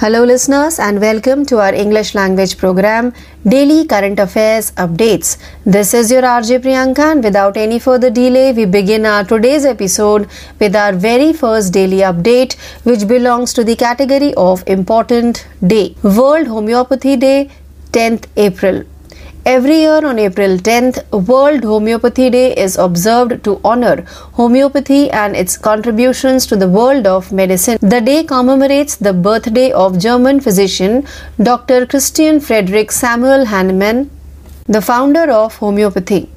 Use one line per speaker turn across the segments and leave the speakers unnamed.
Hello, listeners, and welcome to our English language program, Daily Current Affairs Updates. This is your RJ Priyanka, and without any further delay, we begin our today's episode with our very first daily update, which belongs to the category of Important Day World Homeopathy Day, 10th April. Every year on April 10th, World Homeopathy Day is observed to honor homeopathy and its contributions to the world of medicine. The day commemorates the birthday of German physician Dr. Christian Friedrich Samuel Hahnemann, the founder of homeopathy.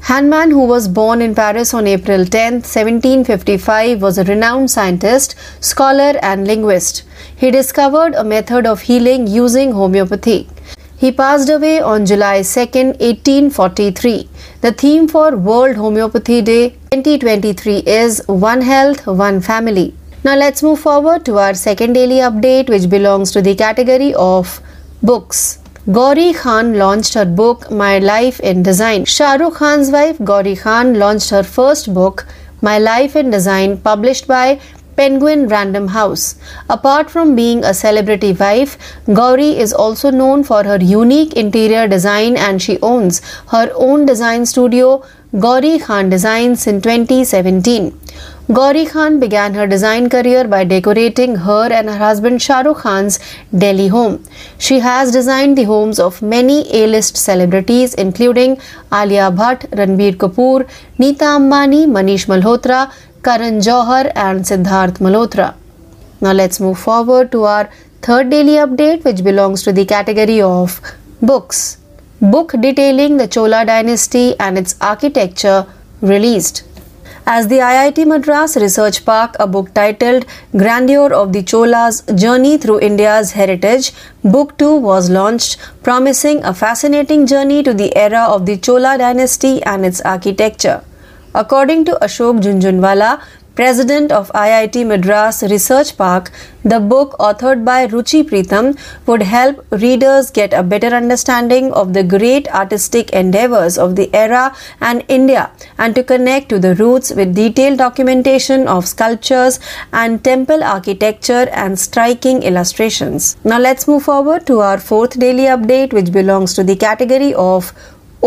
Hahnemann, who was born in Paris on April 10, 1755, was a renowned scientist, scholar, and linguist. He discovered a method of healing using homeopathy. He passed away on July 2, 1843. The theme for World Homeopathy Day 2023 is One Health, One Family. Now let's move forward to our second daily update, which belongs to the category of books. Gauri Khan launched her book My Life in Design. Shah Rukh Khan's wife Gauri Khan launched her first book My Life in Design published by Penguin Random House. Apart from being a celebrity wife, Gauri is also known for her unique interior design and she owns her own design studio, Gauri Khan Designs, in 2017. Gauri Khan began her design career by decorating her and her husband Shah Rukh Khan's Delhi home. She has designed the homes of many A-list celebrities including Alia Bhatt, Ranbir Kapoor, Neeta Ambani, Manish Malhotra, Karan Johar and Siddharth Malhotra. Now let's move forward to our third daily update which belongs to the category of books. Book detailing the Chola dynasty and its architecture released. As the IIT Madras Research Park, a book titled Grandeur of the Cholas Journey Through India's Heritage, Book 2 was launched, promising a fascinating journey to the era of the Chola dynasty and its architecture. According to Ashok Jhunjhunwala, president of IIT Madras Research Park, the book authored by Ruchi Pritham would help readers get a better understanding of the great artistic endeavors of the era and India and to connect to the roots with detailed documentation of sculptures and temple architecture and striking illustrations. Now let's move forward to our fourth daily update which belongs to the category of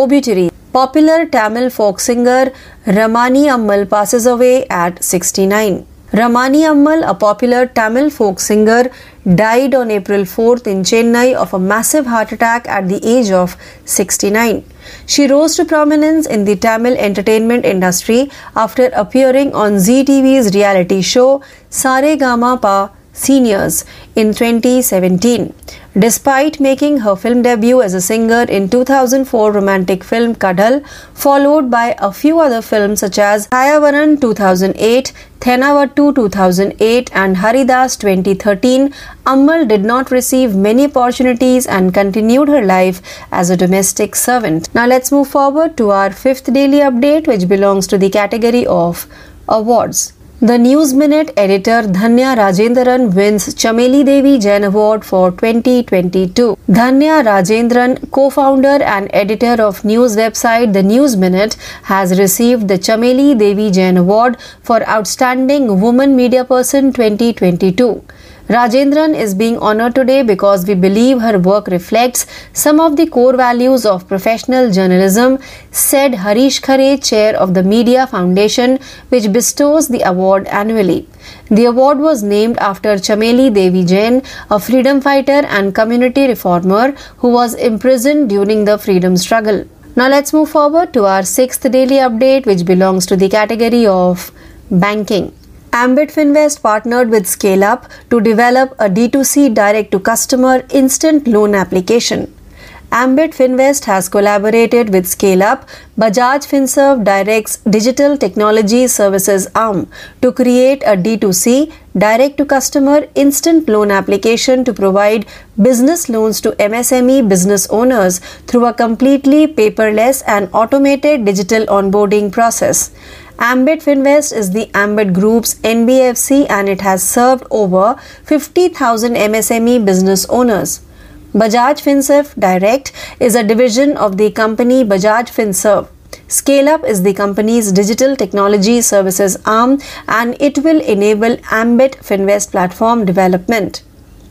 obituary. Popular Tamil folk singer Ramani Ammal passes away at 69. Ramani Ammal, a popular Tamil folk singer, died on April 4th in Chennai of a massive heart attack at the age of 69. She rose to prominence in the Tamil entertainment industry after appearing on Zee TV's reality show Sare Gama Pa Seniors in 2017. Despite making her film debut as a singer in 2004 romantic film Kadhal, followed by a few other films such as Hayavaran 2008, Thennavattu 2008 and Haridas 2013, Ammal did not receive many opportunities and continued her life as a domestic servant. Now let's move forward to our fifth daily update which belongs to the category of awards. The News Minute editor Dhanya Rajendran wins Chameli Devi Jain Award for 2022. Dhanya Rajendran, co-founder and editor of news website The News Minute, has received the Chameli Devi Jain Award for Outstanding Woman Media Person 2022. Rajendran is being honored today because we believe her work reflects some of the core values of professional journalism, said Harish Khare, chair of the Media Foundation, which bestows the award annually. The award was named after Chameli Devi Jain, a freedom fighter and community reformer who was imprisoned during the freedom struggle. Now let's move forward to our sixth daily update, which belongs to the category of banking. Ambit Finvest partnered with ScaleUp to develop a D2C direct to customer instant loan application. Ambit Finvest has collaborated with ScaleUp, Bajaj Finserv Direct's digital technology services arm to create a D2C direct to customer instant loan application to provide business loans to MSME business owners through a completely paperless and automated digital onboarding process. Ambit Finvest is the Ambit Group's NBFC and it has served over 50,000 MSME business owners. Bajaj Finserv Direct is a division of the company Bajaj Finserv. Scale Up is the company's digital technology services arm and it will enable Ambit Finvest platform development.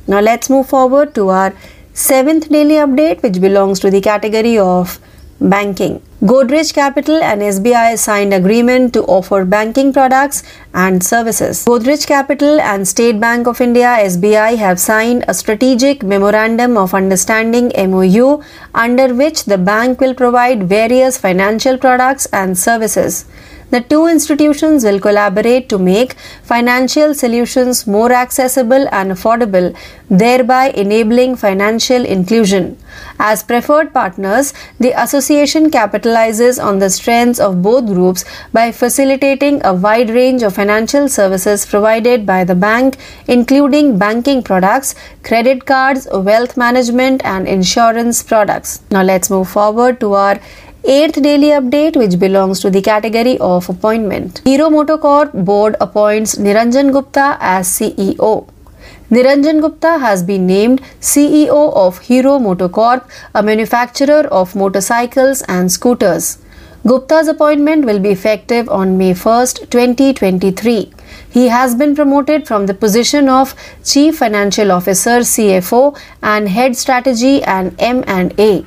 Now let's move forward to our seventh daily update, which belongs to the category of banking. Godrej Capital and SBI signed agreement to offer banking products and services. Godrej Capital and State Bank of India SBI have signed a strategic memorandum of understanding MOU under which the bank will provide various financial products and services. The two institutions will collaborate to make financial solutions more accessible and affordable, thereby enabling financial inclusion. As preferred partners, the association capitalizes on the strengths of both groups by facilitating a wide range of financial services provided by the bank, including banking products, credit cards, wealth management, and insurance products. Now, let's move forward to our eighth daily update, which belongs to the category of appointment. Hero Motocorp board appoints Niranjan Gupta as CEO. Niranjan Gupta has been named CEO of Hero Motocorp, a manufacturer of motorcycles and scooters. Gupta's appointment will be effective on May 1st, 2023. He has been promoted from the position of Chief Financial Officer CFO and Head Strategy and M&A.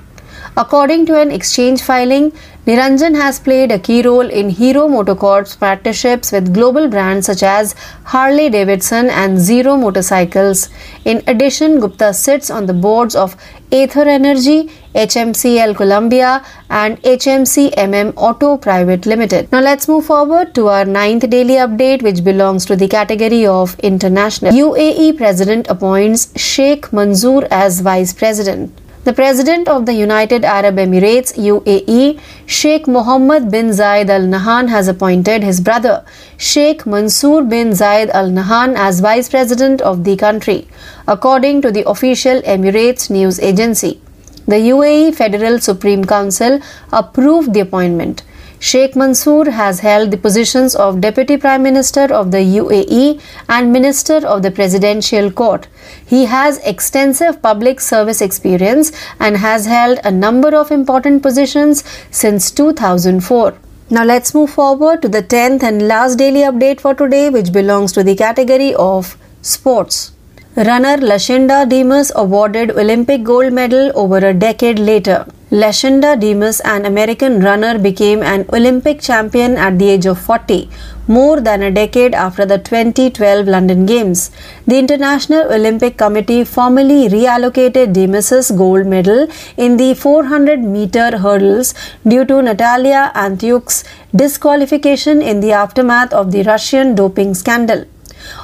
According to an exchange filing, Niranjan has played a key role in Hero Motocorp's partnerships with global brands such as Harley Davidson and Zero Motorcycles. In addition, Gupta sits on the boards of Ather Energy, HMCL Colombia, and HMCMM Auto Private Limited. Now let's move forward to our ninth daily update, which belongs to the category of international. UAE President appoints Sheikh Mansour as Vice President. The President of the United Arab Emirates UAE, Sheikh Mohammed bin Zayed Al Nahyan, has appointed his brother Sheikh Mansour bin Zayed Al Nahyan as Vice President of the country, according to the official Emirates news agency. The UAE Federal Supreme Council approved the appointment. Sheikh Mansour has held the positions of Deputy Prime Minister of the UAE and Minister of the Presidential Court. He has extensive public service experience and has held a number of important positions since 2004. Now let's move forward to the 10th and last daily update for today, which belongs to the category of sports. Runner Lashinda Demus awarded Olympic gold medal over a decade later. Lashinda Demus, an American runner, became an Olympic champion at the age of 40, more than a decade after the 2012 London Games. The International Olympic Committee formally reallocated Demus's gold medal in the 400 meter hurdles due to Natalia Antyukh's disqualification in the aftermath of the Russian doping scandal.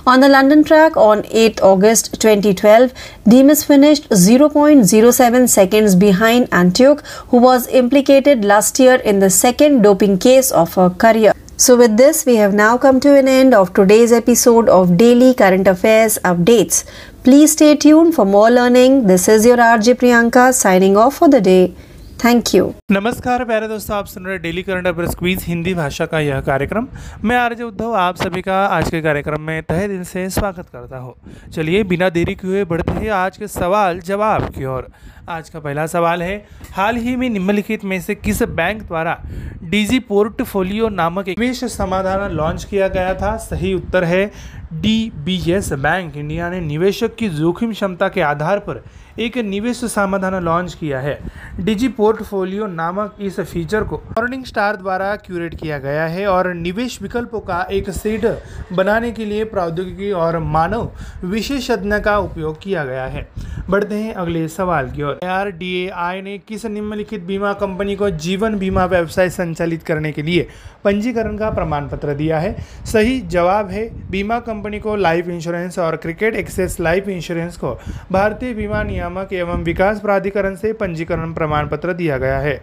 On the London track on 8 August 2012, Demus finished 0.07 seconds behind Antyukh, who was implicated last year in the second doping case of her career. So, with this, we have now come to an end of today's episode of Daily Current Affairs Updates. Please stay tuned for more learning. This is your RJ Priyanka signing off for the day. Thank you
नमस्कार, प्यारे दोस्तों, आप सुन रहे daily current affair quiz Hindi भाषा का यह कार्यक्रम। मैं आरजे उद्धव, आप सभी का आज के कार्यक्रम में तहे दिन से स्वागत करता हूँ। चलिए, बिना देरी किए बढ़ते हैं आज के सवाल जवाब की ओर। आज का पहला सवाल है, हाल ही में निम्नलिखित में से किस बैंक द्वारा डीजी पोर्टफोलियो नामक निवेश समाधान लॉन्च किया गया था? सही उत्तर है D B S bank. India ने निवेशक की जोखिम क्षमता के आधार पर एक निवेश समाधान लॉन्च किया है। डिजी पोर्टफोलियो नामक इस फीचर को मॉर्निंग स्टार द्वारा क्यूरेट किया गया है और निवेश विकल्पों का एक सेट बनाने के लिए प्रौद्योगिकी और मानव विशेषज्ञ का उपयोग किया गया है। बढ़ते हैं अगले सवाल की ओर। आर डी ए आई ने किस निम्नलिखित बीमा कंपनी को जीवन बीमा व्यवसाय संचालित करने के लिए पंजीकरण का प्रमाण पत्र दिया है? सही जवाब है, बीमा कंपनी को लाइफ इंश्योरेंस और क्रिकेट एक्सेस लाइफ इंश्योरेंस को भारतीय बीमा नियामक एवं विकास प्राधिकरण से पंजीकरण प्रमाण पत्र दिया गया है।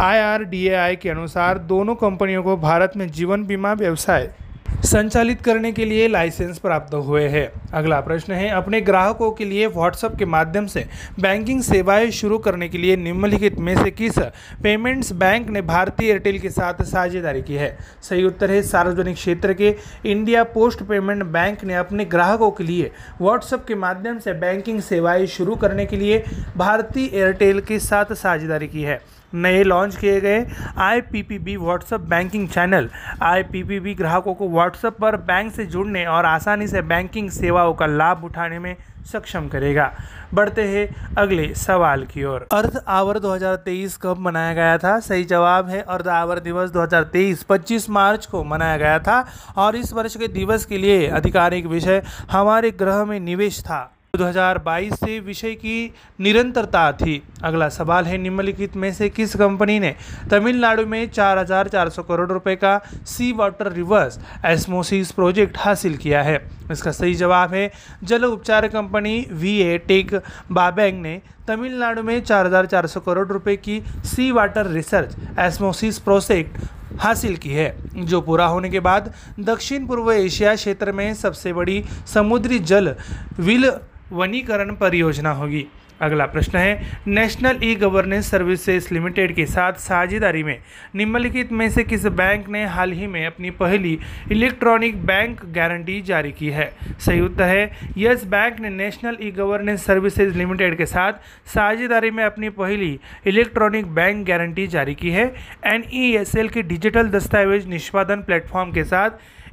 आईआरडीएआई के अनुसार दोनों कंपनियों को भारत में जीवन बीमा व्यवसाय संचालित करने के लिए लाइसेंस प्राप्त हुए हैं। अगला प्रश्न है, अपने ग्राहकों के लिए व्हाट्सएप के माध्यम से बैंकिंग सेवाएँ शुरू करने के लिए निम्नलिखित में से किस पेमेंट्स बैंक ने भारतीय एयरटेल के साथ साझेदारी की है? सही उत्तर है, सार्वजनिक क्षेत्र के इंडिया पोस्ट पेमेंट बैंक ने अपने ग्राहकों के लिए व्हाट्सएप के माध्यम से बैंकिंग सेवाएँ शुरू करने के लिए भारतीय एयरटेल के साथ साझेदारी की है। नए लॉन्च किए गए I P P B WhatsApp banking channel I P P B ग्राहकों को व्हाट्सएप पर बैंक से जुड़ने और आसानी से बैंकिंग सेवाओं का लाभ उठाने में सक्षम करेगा। बढ़ते हैं अगले सवाल की ओर। अर्ध आवर 2023 कब मनाया गया था? सही जवाब है अर्ध आवर दिवस 2023 25 मार्च को मनाया गया था और इस वर्ष के दिवस के लिए आधिकारिक विषय हमारे ग्रह में निवेश था। 2022 से विषय की निरंतरता थी। अगला सवाल है निम्नलिखित में से किस कंपनी ने तमिलनाडु में 4,400 करोड़ रुपए का sea water reverse osmosis project हासिल किया है? इसका सही जवाब है जल उपचार company V A take Wabag ने तमिलनाडु में 4,400 करोड़ रुपए की sea water research osmosis project हासिल की है जो पूरा होने के बाद दक्षिण पूर्व एशिया क्षेत्र में सबसे बड़ी समुद्री जल विल वनीकरण परियोजना होगी। अगला प्रश्न है, national e governance services limited के साथ साझेदारी में निम्नलिखित में से किस बैंक ने हाल ही में अपनी पहली इलेक्ट्रॉनिक बैंक गारंटी जारी की है? सही उत्तर है, यस, बैंक ने national e governance services limited के साथ साझेदारी में अपनी पहली इलेक्ट्रॉनिक बैंक गारंटी जारी की है। एन के डिजिटल दस्तावेज़ निष्पादन प्लेटफॉर्म के साथ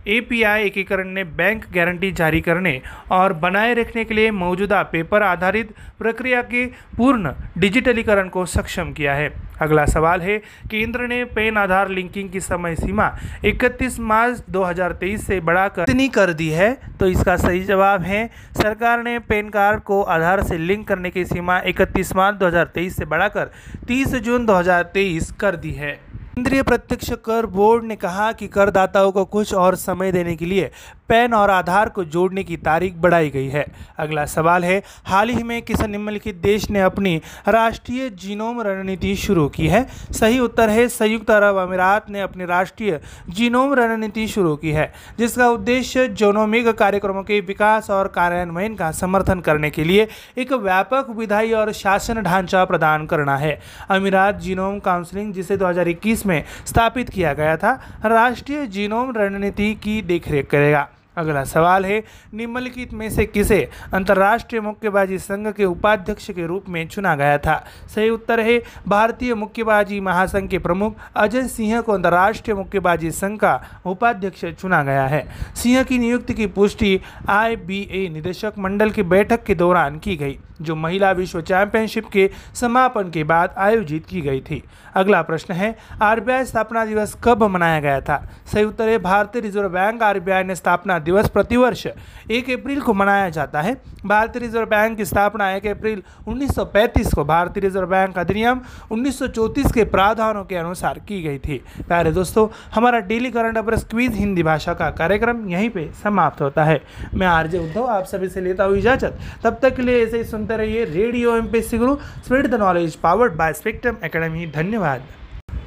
एपीआई एकीकरण ने बैंक गारंटी जारी करने और बनाए रखने के लिए मौजूदा पेपर आधारित प्रक्रिया के पूर्ण डिजिटलीकरण को सक्षम किया है। अगला सवाल है, केंद्र ने पेन आधार लिंकिंग की समय सीमा 31 मार्च 2023 से बढ़ाकर कितनी कर दी है तो इसका सही जवाब है, सरकार ने पेन कार्ड को आधार से लिंक करने की सीमा 31 मार्च 2023 से बढ़ाकर 30 जून 2023 कर दी है। केंद्रीय प्रत्यक्ष कर बोर्ड ने कहा कि करदाताओं को कुछ और समय देने के लिए पैन और आधार को जोड़ने की तारीख बढ़ाई गई है। अगला सवाल है, हाल ही में किस निम्नलिखित देश ने अपनी राष्ट्रीय जीनोम रणनीति शुरू की है? सही उत्तर है, संयुक्त अरब अमीरात ने अपनी राष्ट्रीय जीनोम रणनीति शुरू की है, जिसका उद्देश्य जोनोमिक कार्यक्रमों के विकास और कार्यान्वयन का समर्थन करने के लिए एक व्यापक विधायी और शासन ढांचा प्रदान करना है। अमीरात जीनोम काउंसिलिंग, जिसे 2021 में स्थापित किया गया था, राष्ट्रीय जीनोम रणनीति की देखरेख करेगा। अगला सवाल है, निम्नलिखित में से किसे अंतर्राष्ट्रीय मुक्केबाजी संघ के उपाध्यक्ष के रूप में चुना गया था? सही उत्तर है, भारतीय मुक्केबाजी महासंघ के प्रमुख अजय सिंह को अंतर्राष्ट्रीय मुक्केबाजी संघ का उपाध्यक्ष चुना गया है। सिंह की नियुक्ति की पुष्टि आईबीए निदेशक मंडल की बैठक के दौरान की गई। जो महिला विश्व चैंपियनशिप के समापन के बाद आयोजित की गई थी। अगला प्रश्न है आरबीआई स्थापना दिवस कब मनाया गया था? सही उत्तर है, भारतीय रिज़र्व बैंक आरबीआई ने स्थापना दिवस प्रतिवर्ष एक अप्रैल को मनाया जाता है। भारतीय रिज़र्व बैंक की स्थापना एक अप्रैल 1935 को भारतीय रिज़र्व बैंक अधिनियम 1934 के प्रावधानों के अनुसार की गई थी। प्यारे दोस्तों, हमारा daily current affairs quiz Hindi भाषा का कार्यक्रम यहीं पे समाप्त होता है। मैं आरजे उद्धव, आप सभी से लेता हूँ इजाज़त। तब तक के लिए ऐसे ही सुनते रहिए radio M P Guru spread the knowledge powered by spectrum academy धन्यवाद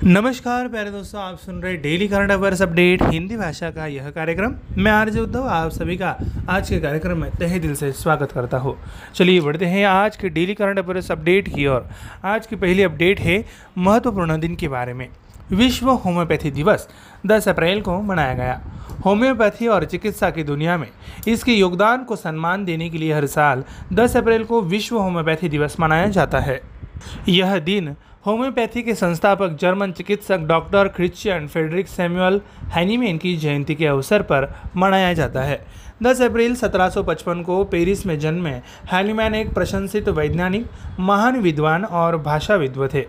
नमस्कार प्यारे दोस्तों आप सुन रहे daily current affairs update Hindi भाषा का यह कार्यक्रम मैं आर्य उद्धव आप सभी का आज के कार्यक्रम में तहे दिल से स्वागत करता हूँ चलिए बढ़ते हैं आज के डेली करंट अफेयर्स अपडेट की ओर आज की पहली अपडेट है महत्वपूर्ण दिन के बारे में विश्व होम्योपैथी दिवस 10 अप्रैल को मनाया गया। होम्योपैथी और चिकित्सा की दुनिया में इसके योगदान को सम्मान देने के लिए हर साल 10 अप्रैल को विश्व होम्योपैथी दिवस मनाया जाता है। यह दिन होम्योपैथी के संस्थापक, जर्मन चिकित्सक doctor Christian Friedrich Samuel Hahnemann की जयंती के अवसर पर मनाया जाता है। 10 अप्रैल 1755 को पेरिस में जन्मे हैलीमैन एक प्रशंसित वैज्ञानिक, महान विद्वान और भाषाविद्व थे।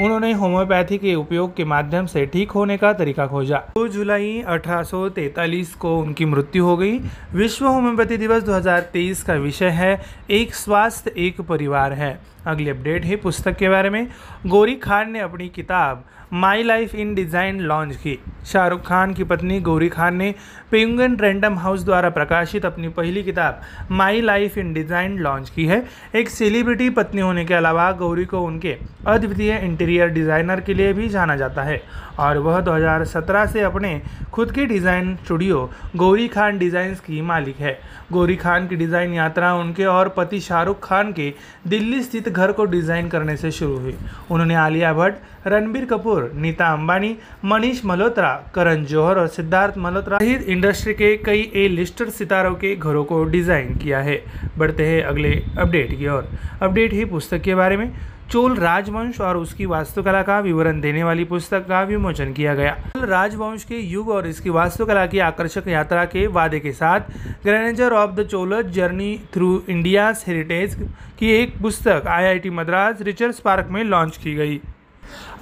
उन्होंने होम्योपैथी के उपयोग के माध्यम से ठीक होने का तरीका खोजा। दो जुलाई 1843 को उनकी मृत्यु हो गई। विश्व होम्योपैथी दिवस 2023 का विषय है, एक स्वास्थ्य, एक परिवार है। अगली अपडेट है पुस्तक के बारे में। गौरी खान ने अपनी किताब My Life in Design launch की। शाहरुख खान की पत्नी गौरी खान ने पेंगन रैंडम हाउस द्वारा प्रकाशित अपनी पहली किताब My Life in Design launch की है। एक सेलिब्रिटी पत्नी होने के अलावा गौरी को उनके अद्वितीय इंटीरियर डिज़ाइनर के लिए भी जाना जाता है। और वह 2017 से अपने खुद के design studio Gauri Khan designs की मालिक है। गौरी खान की डिज़ाइन यात्रा उनके और पति शाहरुख खान के दिल्ली स्थित घर को डिज़ाइन करने से शुरू हुई। उन्होंने आलिया भट्ट, रणबीर कपूर, नीता अंबानी, मनीष मल्होत्रा, करण जौहर और सिद्धार्थ मल्होत्रा सहित इंडस्ट्री के कई ए लिस्टेड सितारों के घरों को डिज़ाइन किया है। बढ़ते हैं अगले अपडेट की ओर। अपडेट ही पुस्तक के बारे में। चोल राजवंश और उसकी वास्तुकला का विवरण देने वाली पुस्तक का विमोचन किया गया। चोल राजवंश के युग और इसकी वास्तुकला की आकर्षक यात्रा के वादे के साथ grandeur of the Cholas journey through India heritage की एक पुस्तक आईआईटी मद्रास रिचर्स पार्क में लॉन्च की गई।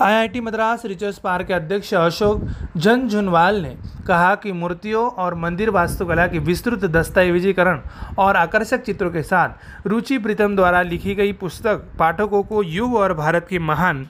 आईआईटी मद्रास रिसर्च पार्क के अध्यक्ष अशोक झुनझुनवाल ने कहा कि मूर्तियों और मंदिर वास्तुकला की विस्तृत दस्तावेजीकरण और आकर्षक चित्रों के साथ रुचि प्रीतम द्वारा लिखी गई पुस्तक पाठकों को युग और भारत के महान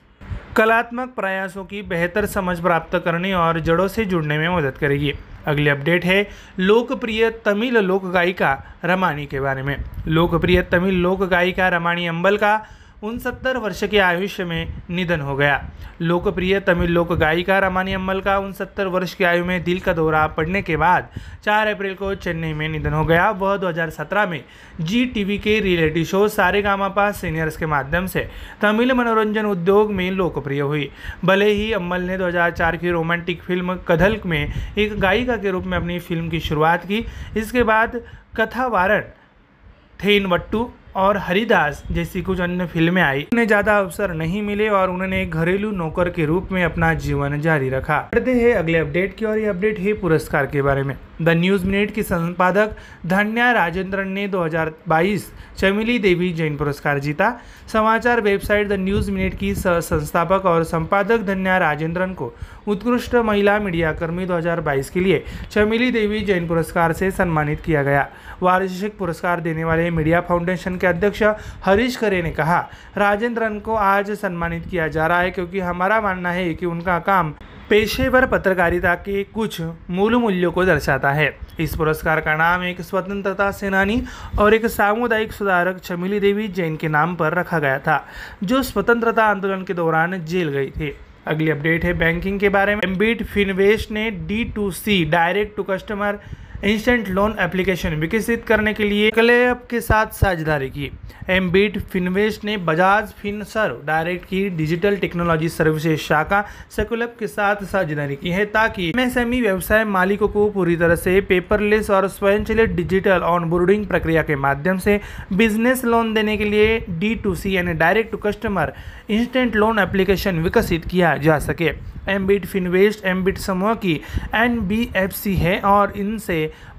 कलात्मक प्रयासों की बेहतर समझ प्राप्त करने और जड़ों से जुड़ने में मदद करेगी। अगली अपडेट है लोकप्रिय तमिल लोक गायिका रमानी के बारे में। लोकप्रिय तमिल लोक गायिका रमानी अम्बल का उनसत्तर वर्ष के आयुष्य में निधन हो गया। लोकप्रिय तमिल लोक गायिका रमानी अम्मल का उनसत्तर वर्ष की आयु में दिल का दौरा पड़ने के बाद 4 अप्रैल को चेन्नई में निधन हो गया। वह 2017 में जी टीवी के reality show Sa Re Ga Ma Pa seniors के माध्यम से तमिल मनोरंजन उद्योग में लोकप्रिय हुई। भले ही अम्मल ने 2004 की रोमांटिक फ़िल्म कधल में एक गायिका के रूप में अपनी फ़िल्म की शुरुआत की, इसके बाद कथा वारण थेन वट्टू और हरिदास जैसी कुछ अन्य फ़िल्में आई। उन्हें ज़्यादा अवसर नहीं मिले और उन्होंने एक घरेलू नौकर के रूप में अपना जीवन जारी रखा। बढ़ते हैं अगले अपडेट की और ये अपडेट है पुरस्कार के बारे में। द न्यूज़ मिनट की संपादक धन्या राजेंद्रन ने 2022 चमिली देवी जैन पुरस्कार जीता। समाचार वेबसाइट द न्यूज़ मिनट की संस्थापक और संपादक धन्या राजेंद्रन को उत्कृष्ट महिला मीडिया कर्मी 2022 के लिए चमिली देवी जैन पुरस्कार से सम्मानित किया गया। वार्षिक पुरस्कार देने वाले मीडिया फाउंडेशन के अध्यक्ष हरीश खरे ने कहा, राजेंद्रन को आज सम्मानित किया जा रहा है क्योंकि हमारा मानना है कि उनका काम पेशेवर पत्रकारिता के कुछ मूल मूल्यों को दर्शाता है। इस पुरस्कार का नाम एक स्वतंत्रता सेनानी और एक सामुदायिक सुधारक चमिली देवी जैन के नाम पर रखा गया था, जो स्वतंत्रता आंदोलन के दौरान जेल गई थी। अगली अपडेट है बैंकिंग के बारे में। एम्बिट फिनवेश ने D to C direct to customer instant loan application विकसित करने के लिए क्लेब के साथ साझेदारी की। एमबीट फिनवेस्ट ने बजाज फिनसर्व डायरेक्ट की डिजिटल टेक्नोलॉजी सर्विसेज़ शाखा सेकुलब के साथ साझेदारी की है ताकि एमएसएमई व्यवसाय मालिकों को पूरी तरह से पेपरलेस और स्वयंचलित डिजिटल ऑनबोर्डिंग प्रक्रिया के माध्यम से बिज़नेस लोन देने के लिए डी टू सी यानी direct to customer instant loan application विकसित किया जा सके। एमबिट फिनवेस्ट एमबिट समूह की NBFC है और इनसे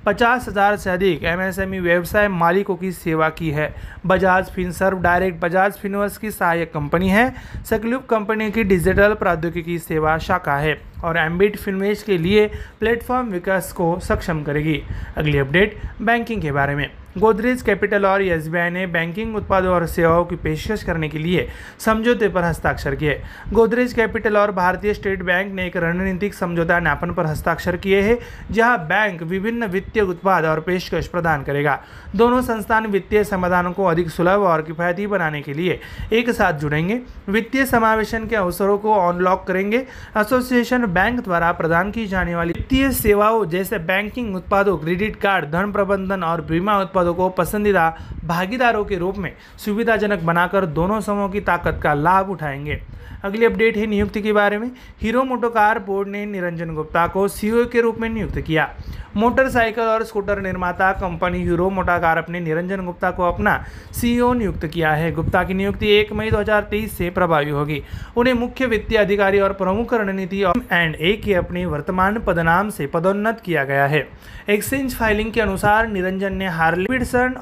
पचास हज़ार से अधिक एमएसएमई व्यवसाय मालिकों की सेवा की है। बजाज फिनसर्व डायरेक्ट बजाज फिनवर्स की सहायक कंपनी है। सकलुप कंपनी की डिजिटल प्रौद्योगिकी सेवा शाखा है और एम्बिट फिनवेश के लिए प्लेटफॉर्म विकास को सक्षम करेगी। अगली अपडेट बैंकिंग के बारे में। गोदरेज कैपिटल और एस ने बैंकिंग उत्पादों और सेवाओं की पेशकश करने के लिए समझौते पर हस्ताक्षर किए। गोदरेज कैपिटल और भारतीय स्टेट बैंक ने एक रणनीतिक समझौता ज्ञापन पर हस्ताक्षर किए हैं, जहाँ बैंक विभिन्न वित्तीय उत्पाद और पेशकश प्रदान करेगा। दोनों संस्थान वित्तीय समाधानों को अधिक सुलभ और किफायती बनाने के लिए एक साथ जुड़ेंगे। वित्तीय समावेशन के अवसरों को अनलॉक करेंगे। एसोसिएशन बैंक द्वारा प्रदान की जाने वाली वित्तीय सेवाओं जैसे बैंकिंग उत्पादों, क्रेडिट कार्ड, धन प्रबंधन और बीमा उत्पादों को पसंदीदा भागीदारों के रूप में सुविधाजनक बनाकर दोनों समूहों की ताकत का लाभ उठाएँगे। अगली अपडेट है नियुक्ति के बारे में। हीरो मोटोकार बोर्ड ने निरंजन गुप्ता को सीईओ के रूप में नियुक्त किया। मोटरसाइकिल और स्कूटर निर्माता कंपनी हीरो मोटोकार अपने निरंजन गुप्ता को अपना सीईओ नियुक्त किया है। गुप्ता की नियुक्ति एक मई 2023 से प्रभावी होगी। उन्हें मुख्य वित्तीय अधिकारी और प्रमुख रणनीति एंड ए के अपने वर्तमान पदनाम से पदोन्नत किया गया है। एक्सचेंज फाइलिंग के अनुसार निरंजन ने हार्ली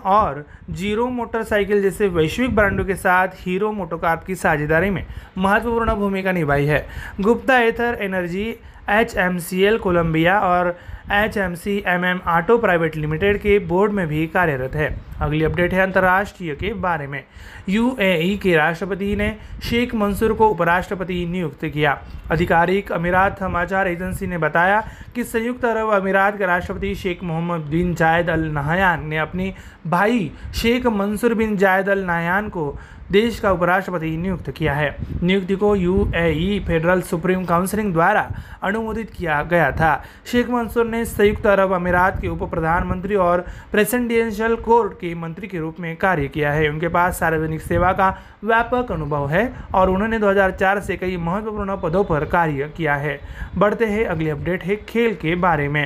और ज़ीरो मोटरसाइकिल जैसे वैश्विक ब्रांडों के साथ हीरो मोटोकार्प की साझेदारी में महत्वपूर्ण भूमिका निभाई है। Gupta Ather energy H M C L Colombia और H M C M M auto private limited के बोर्ड में भी कार्यरत है। अगली अपडेट है अंतर्राष्ट्रीय के बारे में। यूएई के राष्ट्रपति ने शेख मंसूर को उपराष्ट्रपति नियुक्त किया। आधिकारिक अमीरात समाचार एजेंसी ने बताया कि संयुक्त अरब अमीरात के राष्ट्रपति Sheikh Mohammed bin Zayed Al Nahyan ने अपने भाई Sheikh Mansour bin Zayed Al Nahyan को देश का उपराष्ट्रपति नियुक्त किया है। नियुक्ति को यूएई फेडरल सुप्रीम काउंसिलिंग द्वारा अनुमोदित किया गया था। शेख मंसूर ने संयुक्त अरब अमीरात के उप प्रधानमंत्री और प्रेसिडेंशियल कोर्ट के मंत्री के रूप में कार्य किया है। उनके पास सार्वजनिक सेवा का व्यापक अनुभव है और उन्होंने 2004 से कई महत्वपूर्ण पदों पर कार्य किया है। बढ़ते हैं अगली अपडेट है खेल के बारे में।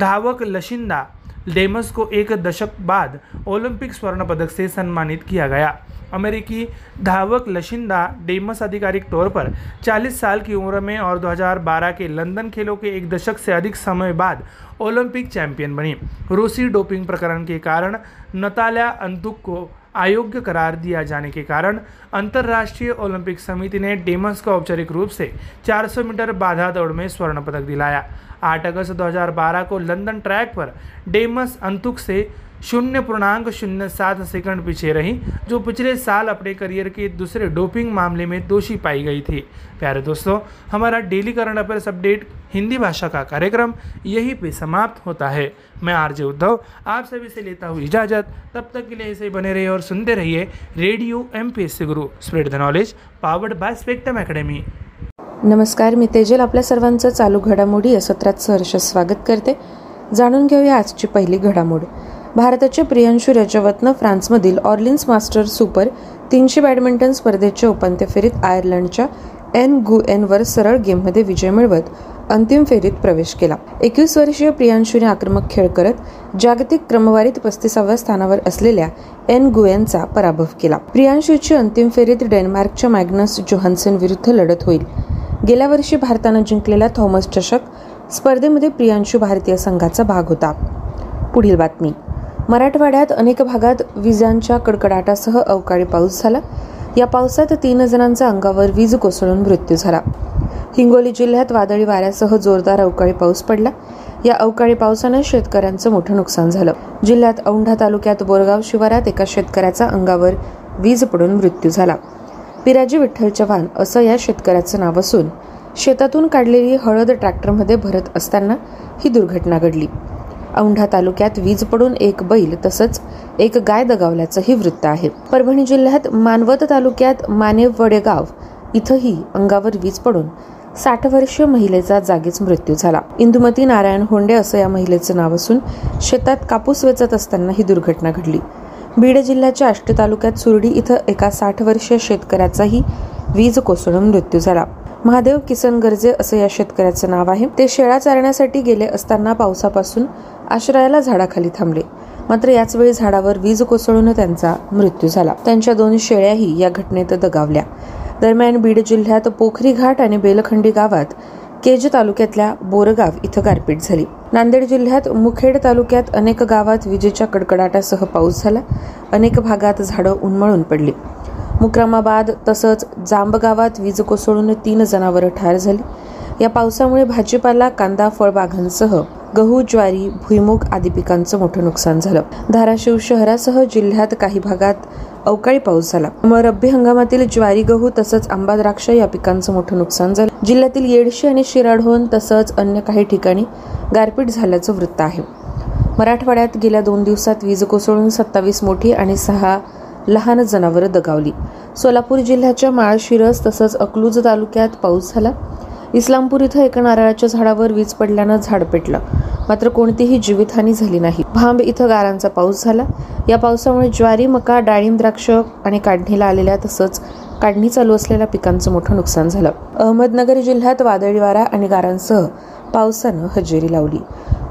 धावक लशिंदा डेमस को एक दशक बाद ओलंपिक स्वर्ण पदक से सम्मानित किया गया। अमेरिकी धावक लशिंदा डेमस आधिकारिक तौर पर 40 साल की उम्र में और 2012 के लंदन खेलों के एक दशक से अधिक समय बाद ओलंपिक चैंपियन बनी। रूसी डोपिंग प्रकरण के कारण नताल्या अंतुक को अयोग्य करार दिया जाने के कारण अंतर्राष्ट्रीय ओलंपिक समिति ने डेमस को औपचारिक रूप से 400 मीटर बाधा दौड़ में स्वर्ण पदक दिलाया। 8 अगस्त 2012 को लंदन ट्रैक पर डेमस अंतुक से शून्य पूर्णांक, शून्य सात सेकंड पीछे रही, जो पिछले साल अपने करियर के दूसरे डोपिंग मामले में दोषी पाई गई थी। प्यारे दोस्तों, हमारा daily current affairs update Hindi भाषा का कार्यक्रम यहीं पे समाप्त होता है। मैं आरजे उद्धव, आप सभी से लेता हूँ इजाज़त। तब तक के लिए ऐसे बने रहिए और सुनते रहिए radio M P Guru, spread the knowledge, powered by spectrum academy
नमस्कार मी तेजल. आपल्या सर्वांचं चालू घडामोडी या सत्रात सहर्ष स्वागत करते. जाणून घेऊया आजची पहिली घडामोड. भारताच्या प्रियांशू रजवतनं फ्रान्समधील ऑर्लिन्स मास्टर सुपर तीनशे बॅडमिंटन स्पर्धेच्या उपांत्य फेरीत आयर्लंडच्या एन गु एनवर सरळ गेममध्ये विजय मिळवत अंतिम फेरीत प्रवेश केला. एकवीस वर्षीय प्रियांशूने आक्रमक खेळ करत जागतिक क्रमवारीत पस्तीसाव्या स्थानावर असलेल्या एन गुएनचा पराभव केला. प्रियांशूची अंतिम फेरीत डेन्मार्कच्या मॅग्नस जोहान्सन विरुद्ध लढत होईल. गेल्या वर्षी भारतानं जिंकलेला थॉमस चषक स्पर्धेमध्ये प्रियांशू भारतीय संघाचा भाग होता. पुढील बातमी. मराठवाड्यात अनेक भागात विजांच्या कडकडाटासह अवकाळी पाऊस झाला. या पावसात तीन जणांचा अंगावर वीज कोसळून मृत्यू झाला. हिंगोली जिल्ह्यात वादळी वाऱ्यासह जोरदार अवकाळी पाऊस पडला. या अवकाळी पावसानं शेतकऱ्यांचं मोठं नुकसान झालं. जिल्ह्यात औंढा तालुक्यात बोरगाव शिवारात एका शेतकऱ्याचा अंगावर वीज पडून मृत्यू झाला. पिराजी विठ्ठल चव्हाण असं या शेतकऱ्याचं नाव असून शेतातून काढलेली हळद ट्रॅक्टरमध्ये भरत असताना ही दुर्घटना घडली. औंढा तालुक्यात वीज पडून एक बैल तसंच एक गाय दगावल्याचंही वृत्त आहे. परभणी जिल्ह्यात मानवत तालुक्यात मानेव वडेगाव इथंही अंगावर वीज पडून साठ वर्षीय महिलेचा जागीच मृत्यू झाला. इंदुमती नारायण होंडे असं या महिलेचं नाव असून शेतात कापूस वेचत असताना ही दुर्घटना घडली. बीड जिल्ह्याच्या आष्टी तालुक्यात सुरडी इथं एका साठ वर्षीय शेतकऱ्याचाही वीज कोसळून मृत्यू झाला. महादेव किसन गर्जे असं या शेतकऱ्याचं नाव आहे. ते शेळा चारण्यासाठी गेले असताना पावसापासून आश्रयाला झाडाखाली थांबले. मात्र याच वेळी झाडावर वीज कोसळून त्यांचा मृत्यू झाला. त्यांच्या दोन शेळ्याही या घटनेत दगावल्या. दरम्यान बीड जिल्ह्यात पोखरी घाट आणि बेलखंडी गावात केज तालुक्यातल्या बोरगाव इथं गारपीट झाली. नांदेड जिल्ह्यात मुखेड तालुक्यात अनेक गावात विजेच्या कडकडाटासह पाऊस झाला. अनेक भागात झाडं उन्मळून पडली. मुक्रामाबाद तसंच जांब गावात वीज कोसळून तीन जनावरं ठार झाली. या पावसामुळे भाजीपाला कांदा फळबागांसह गहू ज्वारी भुईमुग आदी पिकांचं मोठं नुकसान झालं. धाराशिव शहरासह जिल्ह्यात काही भागात अवकाळी पाऊस झाला. मग रब्बी हंगामातील ज्वारी गहू तसंच आंबा द्राक्ष या पिकांचं मोठं नुकसान झालं. जिल्ह्यातील येडशी आणि शिराढोण तसंच अन्य काही ठिकाणी गारपीट झाल्याचं वृत्त आहे. मराठवाड्यात गेल्या दोन दिवसात वीज कोसळून सत्तावीस मोठी आणि सहा लहान जनावरं दगावली. सोलापूर जिल्ह्याच्या माळशिरस तसंच अकलूज तालुक्यात पाऊस झाला. इस्लामपूर इथं एका नारळाच्या झाडावर वीज पडल्यानं झाड पेटलं. मात्र कोणतीही जीवितहानी झाली नाही. भांब इथं गारांचा पाऊस झाला. या पावसामुळे ज्वारी मका डाळिंब द्राक्ष आणि काढणीला आलेल्या तसंच काढणी चालू असलेल्या पिकांचं मोठं नुकसान झालं. अहमदनगर जिल्ह्यात वादळी वारा आणि गारांसह पावसानं हजेरी लावली.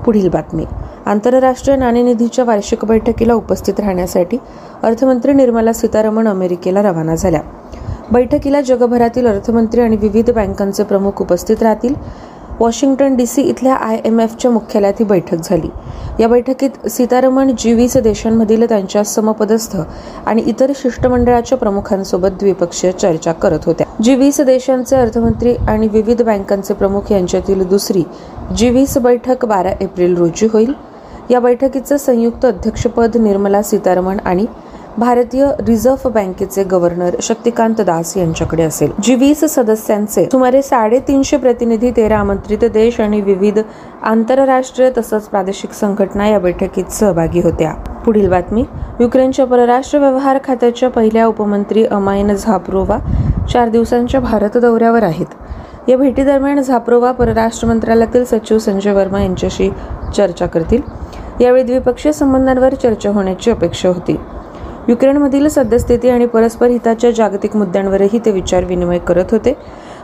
पुढील बातमी. आंतरराष्ट्रीय नाणेनिधीच्या वार्षिक बैठकीला उपस्थित राहण्यासाठी अर्थमंत्री निर्मला सीतारामन अमेरिकेला रवाना झाल्या. बैठकीला जगभरातील अर्थमंत्री आणि विविध बँकांचे प्रमुख उपस्थित राहतील. वॉशिंग्टन डी सी इथल्या आय एम एफच्या मुख्यालयात ही बैठक झाली. या बैठकीत सीतारमण जी वीस देशांमधील त्यांच्या समपदस्थ आणि इतर शिष्टमंडळाच्या प्रमुखांसोबत द्विपक्षीय चर्चा करत होत्या. जी वीस देशांचे अर्थमंत्री आणि विविध बँकांचे प्रमुख यांच्यातील दुसरी जी वीस बैठक बारा एप्रिल रोजी होईल. या बैठकीचं संयुक्त अध्यक्षपद निर्मला सीतारमण आणि भारतीय रिझर्व्ह बँकेचे गव्हर्नर शक्तिकांत दास यांच्याकडे असेल. जी वीस सदस्यांचे सुमारे साडेतीनशे प्रतिनिधी तेरा आमंत्रित देश आणि विविध आंतरराष्ट्रीय तसंच प्रादेशिक संघटना या बैठकीत सहभागी होत्या. पुढील बातमी युक्रेनच्या परराष्ट्र व्यवहार खात्याच्या पहिल्या उपमंत्री अमायन झाप्रोवा चार दिवसांच्या भारत दौऱ्यावर आहेत. या भेटीदरम्यान झाप्रोवा परराष्ट्र मंत्रालयातील सचिव संजय वर्मा यांच्याशी चर्चा करतील. यावेळी द्विपक्षीय संबंधांवर चर्चा होण्याची अपेक्षा होती. युक्रेनमधील सद्यस्थिती आणि परस्पर हिताच्या जागतिक मुद्द्यांवरही ते विचार विनिमय करत होते.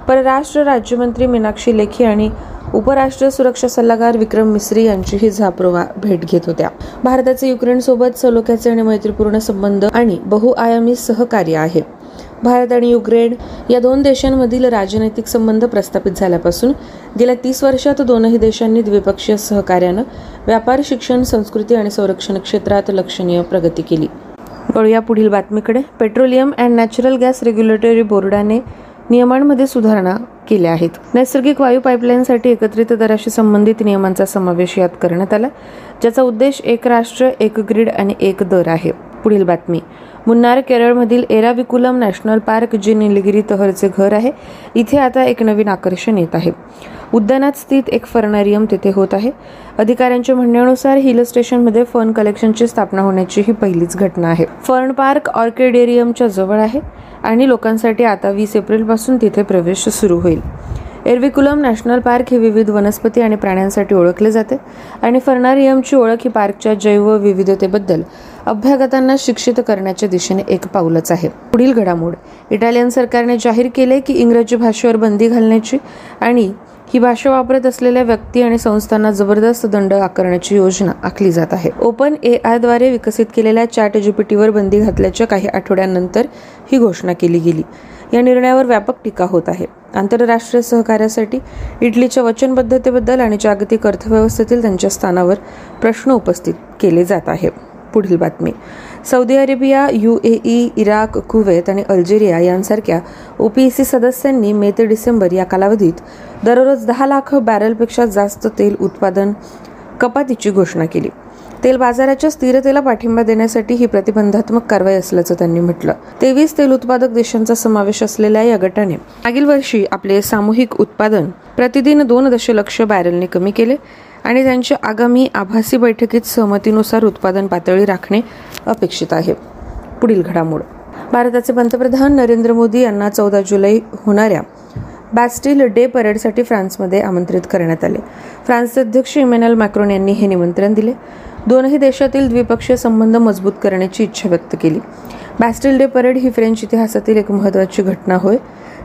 परराष्ट्र राज्यमंत्री मीनाक्षी लेखी आणि उपराष्ट्र सुरक्षा सल्लागार विक्रम मिस्री यांचीही झाप्रोवा भेट घेत होत्या. भारताचे युक्रेनसोबत सलोख्याचे आणि मैत्रीपूर्ण संबंध आणि बहुआयामी सहकार्य आहे. भारत आणि युक्रेन या दोन देशांमधील राजनैतिक संबंध प्रस्थापित झाल्यापासून गेल्या तीस वर्षात दोनही देशांनी द्विपक्षीय सहकार्यानं व्यापार शिक्षण संस्कृती आणि संरक्षण क्षेत्रात लक्षणीय प्रगती केली. वळूया पुढील बातमीकडे. Petroleum and natural gas regulatory बोर्डाने नियमांमध्ये सुधारणा केल्या आहेत. नैसर्गिक वायू पाईपलाईनसाठी एकत्रित दराशी संबंधित नियमांचा समावेश यात करण्यात आला ज्याचा उद्देश एक राष्ट्र एक ग्रीड आणि एक दर आहे. पुढील बातमी. मुन्नार केरळमधील एराविकुलम नॅशनल पार्क जे निलगिरी तहरचे घर आहे इथे आता एक नवीन आकर्षण येत आहे. उद्यानात स्थित एक फर्नारियम तिथे होत आहे. अधिकाऱ्यांच्या म्हणण्यानुसार हिल स्टेशनमध्ये फर्न कलेक्शनची स्थापना होण्याची ही पहिलीच घटना आहे. फर्न पार्क ऑर्किडेरियमच्या जवळ आहे आणि लोकांसाठी आता वीस एप्रिलपासून तिथे प्रवेश सुरू होईल. एरविकुलम नॅशनल पार्क हे विविध वनस्पती आणि प्राण्यांसाठी ओळखले जाते आणि फर्नारियमची ओळख ही पार्कच्या जैवविविधतेबद्दल अभ्यागतांना शिक्षित करण्याच्या दिशेने एक पाऊलच आहे. पुढील घडामोड. इटालियन सरकारने जाहीर केले की इंग्रजी भाषेवर बंदी घालण्याची आणि ही भाषा वापरत असलेल्या व्यक्ती आणि संस्थांना जबरदस्त दंड आकारण्याची योजना आखली जात आहे. ओपन ए आयद्वारे विकसित केलेल्या चॅट जीपीटीवर बंदी घातल्याच्या काही आठवड्यांनंतर ही घोषणा केली गेली. या निर्णयावर व्यापक टीका होत आहे. आंतरराष्ट्रीय सहकार्यासाठी इटलीच्या वचनबद्धतेबद्दल आणि जागतिक अर्थव्यवस्थेतील त्यांच्या स्थानावर प्रश्न उपस्थित केले जात आहे. पुढील बातमी. Saudi Arabia U A E Iraq Kuwait आणि अल्जेरिया यांसारख्या ओपीईसी सदस्यांनी मे ते डिसेंबर या कालावधीत दररोज दहा लाख बॅरलपेक्षा जास्त तेल उत्पादन कपातीची घोषणा केली. तेल बाजाराच्या स्थिरतेला पाठिंबा देण्यासाठी ही प्रतिबंधात्मक कारवाई असल्याचं त्यांनी म्हटलं. तेवीस तेल उत्पादक देशांचा समावेश असलेल्या या गटाने मागील वर्षी आपले सामूहिक उत्पादन प्रतिदिन दोन दशलक्ष बॅरलने कमी केले आणि त्यांच्या आगामी आभासी बैठकीत सहमतीनुसार उत्पादन पातळी राखणे अपेक्षित आहे. पुढील घडामोड. भारताचे पंतप्रधान नरेंद्र मोदी यांना चौदा जुलै होणाऱ्या बॅस्टिल डे परेडसाठी फ्रान्समध्ये आमंत्रित करण्यात आले. फ्रान्सचे अध्यक्ष इमॅन्युअल मॅक्रोन यांनी हे निमंत्रण दिले. दोनही देशातील द्विपक्षीय संबंध मजबूत करण्याची इच्छा व्यक्त केली. बॅस्टिल डे परेड ही फ्रेंच इतिहासातील एक महत्त्वाची घटना होय.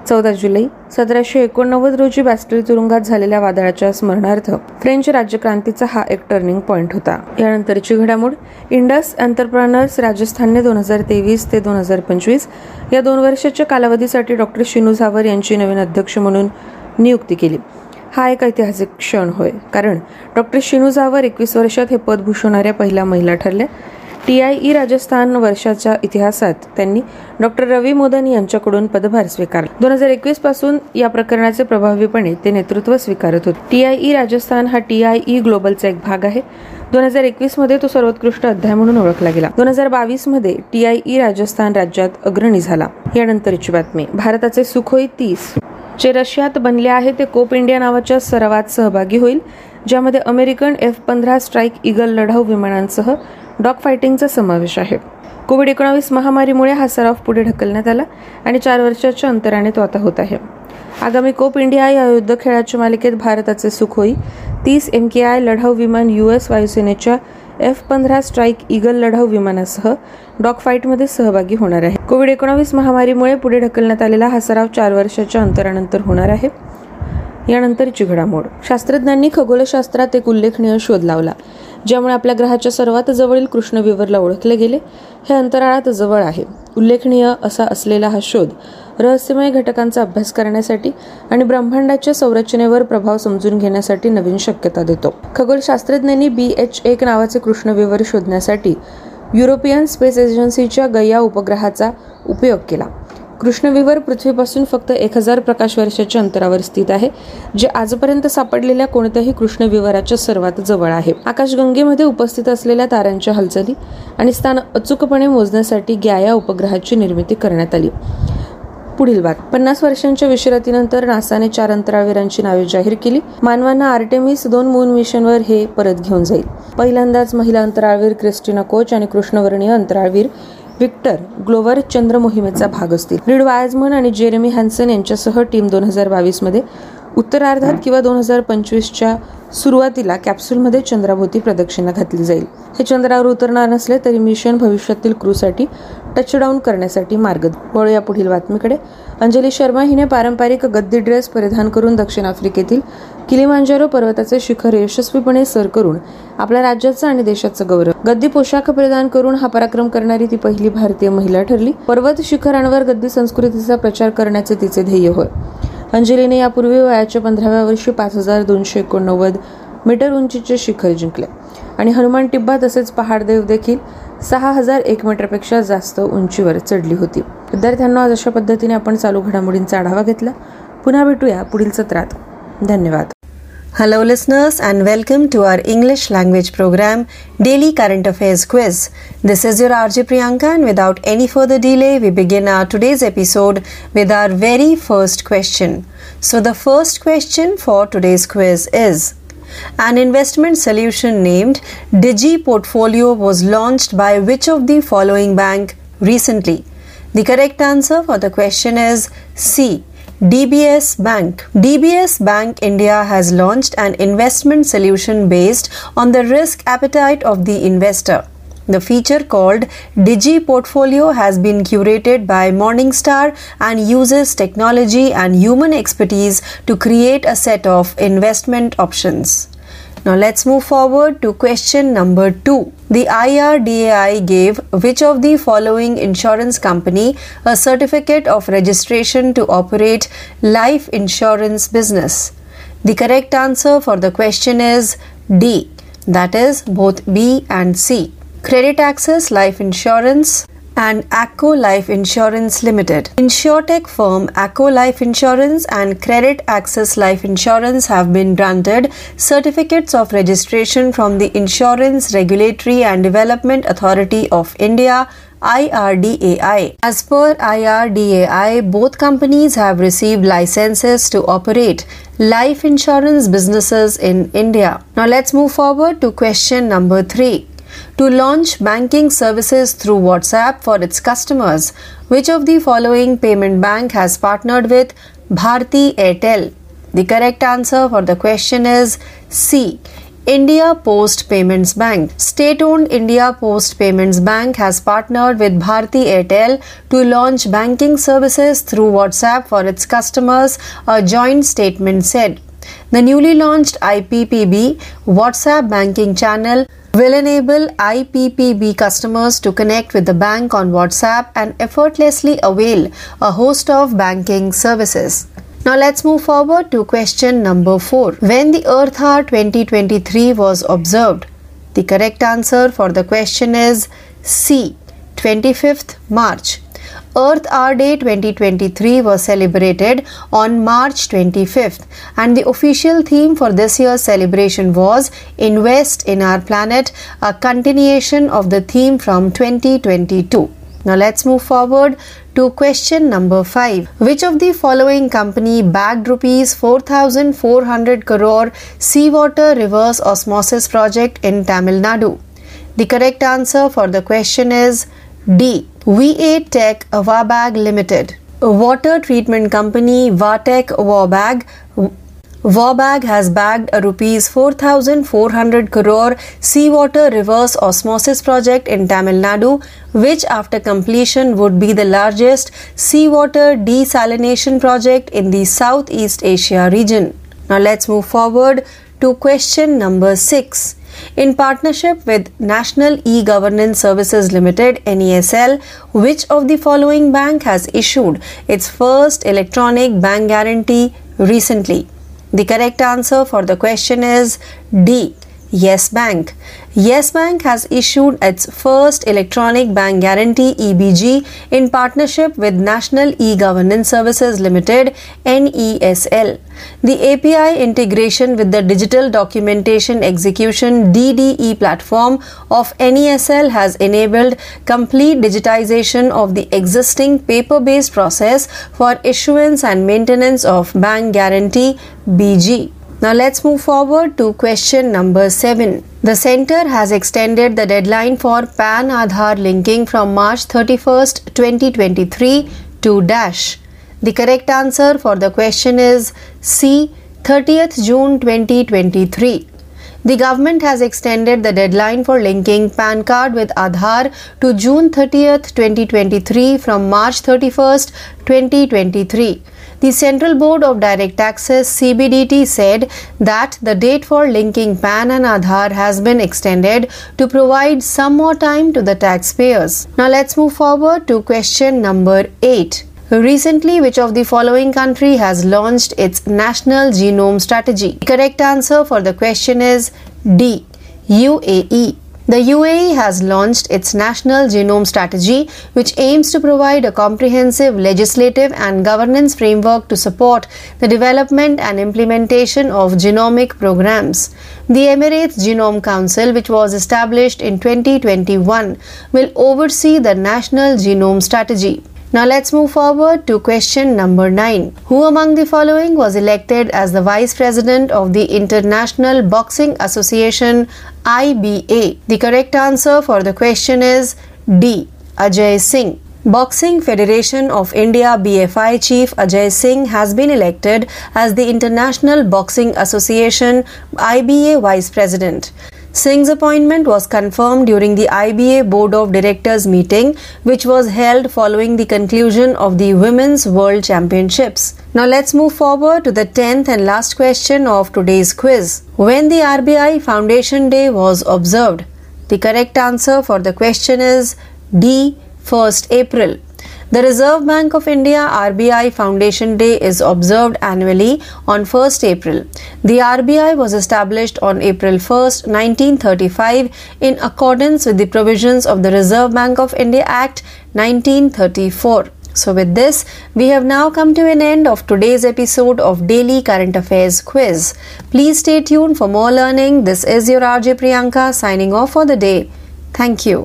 चौदा जुलै सतराशे एकोणनव्वद रोजी बॅस्टिल तुरुंगात झालेल्या वादळाच्या स्मरणार्थ फ्रेंच राज्यक्रांतीचा हा एक टर्निंग पॉइंट होता. यानंतरची घडामोड इंडस एंटरप्रानर्स राजस्थानने दोन हजार तेवीस ते दोन हजार पंचवीस या दोन वर्षाच्या कालावधीसाठी डॉक्टर शिनू झावर यांची नवीन अध्यक्ष म्हणून नियुक्ती केली. हा एक ऐतिहासिक क्षण होय. कारण डॉक्टर शिनू एकवीस वर्षात हे पद भूषवणाऱ्या पहिल्या महिला ठरल्या. टी आय ई राजस्थान वर्षाच्या इतिहासात त्यांनी डॉक्टर रवी मोदन यांच्याकडून पदभार स्वीकारला. दोन हजार एकवीसपासून या प्रकरणाचे प्रभावीपणे ते नेतृत्व स्वीकारत होते. टी आय ई राजस्थान हा टी आय ई ग्लोबलचा एक भाग आहे. दोन हजार एकवीसमध्ये तो सर्वोत्कृष्ट अध्याय म्हणून ओळखला गेला. दोन हजार बावीसमध्ये टी आय ई राजस्थान राज्यात अग्रणी झाला. यानंतरची बातमी. भारताचे सुखोई तीस. जे रशियात बनले आहे ते कोप इंडिया नावाच्या सरावात सहभागी होईल ज्यामध्ये अमेरिकन एफ पंधरा स्ट्राईक इगल लढाऊ विमानांसह डॉग फायटिंगचा समावेश आहे. कोविड एकोणावीस महामारीमुळे हा सराव पुढे ढकलण्यात आला आणि चार वर्षाच्या अंतराने तो आता होत आहे. आगामी कोप इंडिया या युद्ध खेळाच्या मालिकेत भारताचे सुखोई तीस एम के आय लढाऊ विमान यू एस वायुसेनेच्या एफ पंधरा स्ट्राईक इगल लढाऊ विमानासह डॉग फाईटमध्ये सहभागी होणार आहे. कोविड एकोणावीस महामारीमुळे पुढे ढकलण्यात आलेला हा सराव चार वर्षाच्या अंतरानंतर होणार आहे. यानंतरची घडामोड शास्त्रज्ञांनी खगोलशास्त्रात एक उल्लेखनीय शोध लावला. ज्यामुळे आपल्या ग्रहाच्या सर्वात जवळील कृष्णविवरला ओळखले गेले हे अंतराळात जवळ आहे. उल्लेखनीय असा असलेला हा शोध रहस्यमय घटकांचा अभ्यास करण्यासाठी आणि ब्रह्मांडाच्या संरचनेवर प्रभाव समजून घेण्यासाठी नवीन शक्यता देतो. खगोलशास्त्रज्ञांनी बी एच एक नावाचे कृष्णविवर शोधण्यासाठी युरोपियन स्पेस एजन्सीच्या गया उपग्रहाचा उपयोग केला. कृष्णविवर पृथ्वीपासून फक्त एक हजार प्रकाश वर्षाच्या अंतरावर स्थित आहे जे आजपर्यंत सापडलेल्या कोणत्याही कृष्णविवराच्या सर्वात जवळ आहे. आकाशगंगेमध्ये उपस्थित असलेल्या ताऱ्यांच्या हालचाली आणि स्थान अचूकपणे मोजण्यासाठी ग्याया उपग्रहाची निर्मिती करण्यात आली. पुढील बात पन्नास वर्षांच्या विश्रांतीनंतर नासाने चार अंतराळवीरांची नावे जाहीर केली. मानवांना आर्टेमिस दोन मून मिशनवर हे परत घेऊन जाईल. पहिल्यांदाच महिला अंतराळवीर क्रिस्टिना कोच आणि कृष्णवर्णीय अंतराळवीर विक्टर ग्लोवर चंद्र मोहिमेचा भाग असतील. रीड वायझमन आणि जेरेमी हॅन्सन यांच्यासह टीम दोन हजार बावीसमध्ये उत्तरार्धात किंवा दोन हजार पंचवीसच्या सुरुवातीला कॅप्सूलमध्ये चंद्राभोवती प्रदक्षिणा घातली जाईल. हे चंद्रावर उतरणार नसले तरी मिशन भविष्यातील क्रूसाठी टचडाऊन करण्यासाठी मार्ग वळूया पुढील बातमीकडे. अंजली शर्मा हिने पारंपरिक गद्दी ड्रेस परिधान करून दक्षिण आफ्रिकेतील किलिमांजारो पर्वताचे शिखर यशस्वीपणे सर करून आपल्या राज्याचं आणि देशाचं गौरव. गद्दी पोशाख परिधान करून हा पराक्रम करणारी ती पहिली भारतीय महिला ठरली. पर्वत शिखरांवर गद्दी संस्कृतीचा प्रचार करण्याचे तिचे ध्येय होय. अंजलीने यापूर्वी वयाच्या पंधराव्या वर्षी पाच हजार दोनशे एकोणनव्वद मीटर उंचीचे शिखर जिंकले. आणि हनुमान टिब्बा तसेच पहाडदेव देखील सहा हजार एक मीटरपेक्षा जास्त उंचीवर चढली होती. विद्यार्थ्यांना आज अशा पद्धतीने आपण चालू घडामोडींचा आढावा घेतला. पुन्हा भेटूया पुढील सत्रात. धन्यवाद.
Hello listeners and welcome to our English language programme daily current affairs quiz this is your R J Priyanka and without any further delay we begin our today's episode with our very first question so the first question for today's quiz is An investment solution named Digi Portfolio was launched by which of the following bank recently? The correct answer for the question is C. DBS Bank. DBS Bank India has launched an investment solution based on the risk appetite of the investor. The feature called Digi Portfolio has been curated by Morningstar and uses technology and human expertise to create a set of investment options. Now let's move forward to question number 2. The IRDAI gave which of the following insurance company a certificate of registration to operate life insurance business? The correct answer for the question is D. That is both B and C. Credit Access Life Insurance and Acko Life Insurance Limited. InsureTech firm Acko Life Insurance and Credit Access Life Insurance have been granted certificates of registration from the Insurance Regulatory and Development Authority of India. IRDAI. As per IRDAI, both companies have received licenses to operate life insurance businesses in India. Now let's move forward to question number 3 to launch banking services through WhatsApp for its customers. Which of the following payment bank has partnered with Bharti Airtel? The correct answer for the question is C. India Post Payments Bank. State owned India Post Payments Bank has partnered with Bharti Airtel to launch banking services through WhatsApp for its customers, a joint statement said. The newly launched IPPB WhatsApp banking channel will enable IPPB customers to connect with the bank on WhatsApp and effortlessly avail a host of banking services. Now let's move forward to question number 4. When the Earth Hour 2023 was observed, the correct answer for the question is C. 25th March. Earth Hour Day 2023 was celebrated on March 25th, and the official theme for this year's celebration was Invest in Our Planet, a continuation of the theme from 2022. Now let's move forward to question number 5. Which of the following company bagged rupees 4400 crore seawater reverse osmosis project in Tamil Nadu? The correct answer for the question is D. VA Tech Wabag Limited. A water treatment company Vatech Wabag Wabag has bagged a rupees 4400 crore seawater reverse osmosis project in Tamil Nadu which after completion would be the largest seawater desalination project in the Southeast Asia region. Now let's move forward to question number 6. In partnership with National E-Governance Services Limited NESL, which of the following bank has issued its first electronic bank guarantee recently? The correct answer for the question is D. Yes Bank. Yes Bank has issued its first electronic bank guarantee EBG in partnership with National E-Governance Services Limited NESL. The API integration with the Digital Documentation Execution DDE platform of NESL has enabled complete digitization of the existing paper-based process for issuance and maintenance of bank guarantee BG. Now let's move forward to question number 7. The center has extended the deadline for PAN Aadhaar linking from March 31st, 2023 to dash. The correct answer for the question is C 30th June 2023. The government has extended the deadline for linking PAN card with Aadhaar to June 30th, 2023 from March 31st, 2023. The Central Board of Direct Taxes CBDT said that the date for linking PAN and Aadhaar has been extended to provide some more time to the taxpayers. Now let's move forward to question number 8. Recently, which of the following country has launched its national genome strategy? The correct answer for the question is D. UAE. The UAE has launched its National Genome Strategy, which aims to provide a comprehensive legislative and governance framework to support the development and implementation of genomic programs. The Emirates Genome Council, which was established in 2021, will oversee the National Genome Strategy. Now let's move forward to question number 9. Who among the following was elected as the Vice President of the International Boxing Association IBA? The correct answer for the question is D. Ajay Singh. Boxing Federation of India BFI Chief Ajay Singh has been elected as the International Boxing Association IBA Vice President. Singh's appointment was confirmed during the IBA Board of Directors meeting, which was held following the conclusion of the Women's World Championships. Now let's move forward to the 10th and last question of today's quiz. When the RBI Foundation Day was observed? The correct answer for the question is D. 1st April. The Reserve Bank of India RBI Foundation Day is observed annually on 1st April. The RBI was established on April 1st, 1935 in accordance with the provisions of the Reserve Bank of India Act 1934. So, with this, we have now come to an end of today's episode of Daily Current Affairs Quiz. Please stay tuned for more learning. This is your RJ Priyanka signing off for the day. Thank you.